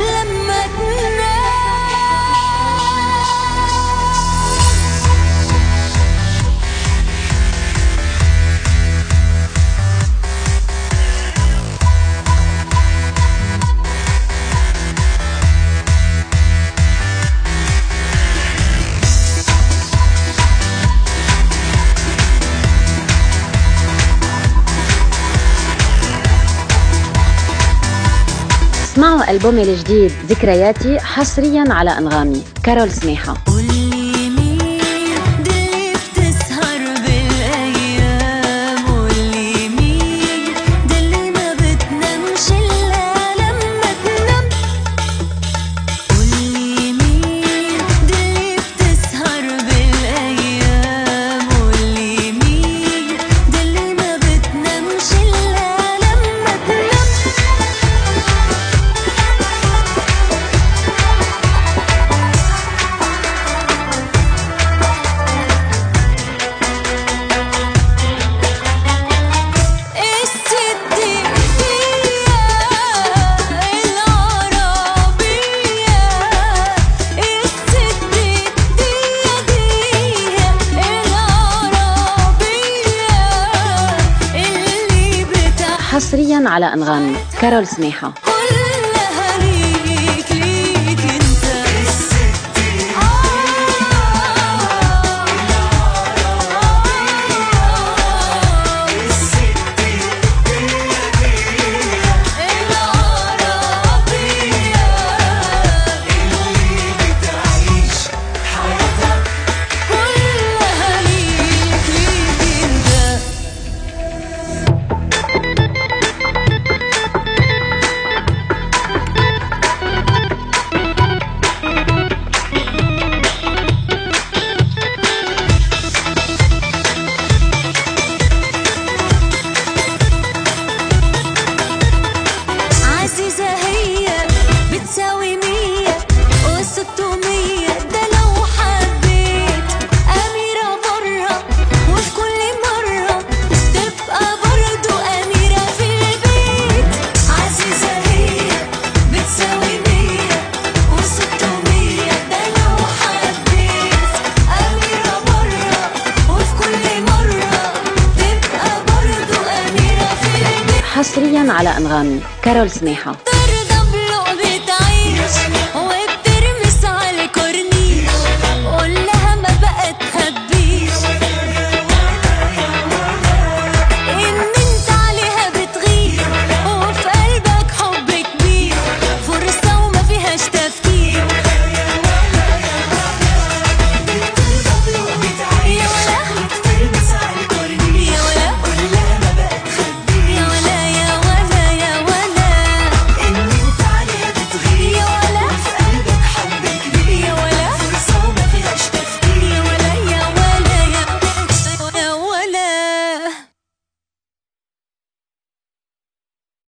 لما تنام اسمعوا ألبومي الجديد ذكرياتي حصريا على أنغامي كارول سميحة. على أنغام كارول سميحة. حصريا على انغامي كارول سميحة.